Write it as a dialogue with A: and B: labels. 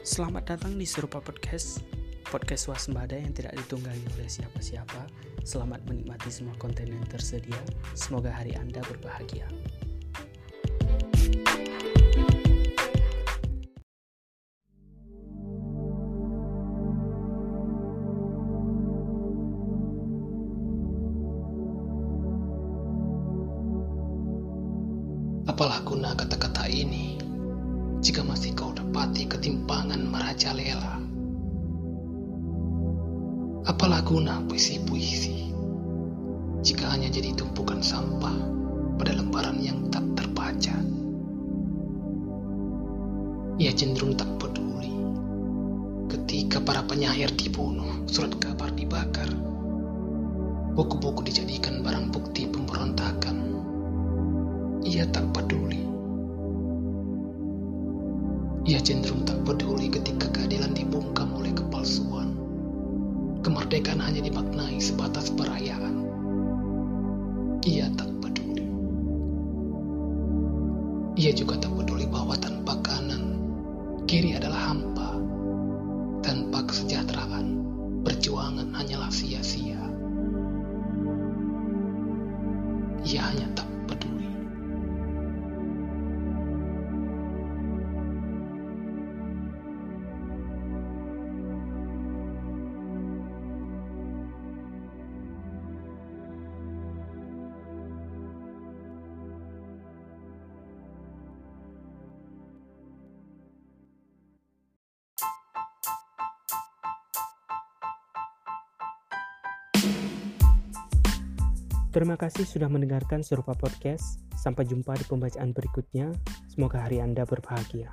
A: Selamat datang di Serupa Podcast, podcast swasembada yang tidak ditunggangi oleh siapa-siapa. Selamat menikmati semua konten yang tersedia. Semoga hari Anda berbahagia.
B: Apalah guna kata-kata ini jika masih kau dapati ketimpangan merajalela? Apalah guna puisi-puisi jika hanya jadi tumpukan sampah pada lembaran yang tak terbaca? Ia cenderung tak peduli ketika para penyair dibunuh, surat kabar dibakar, buku-buku dijadikan barang bukti pemberontakan. Ia tak peduli. Ia cenderung tak peduli ketika keadilan dibungkam oleh kepalsuan. Kemerdekaan hanya dimaknai sebatas perayaan. Ia tak peduli. Ia juga tak peduli bahwa tanpa kanan, kiri adalah hampa. Tanpa kesejahteraan, perjuangan hanyalah sia-sia. Ia hanya tak
A: Terima kasih sudah mendengarkan Serupa Podcast. Sampai jumpa di pembacaan berikutnya. Semoga hari Anda berbahagia.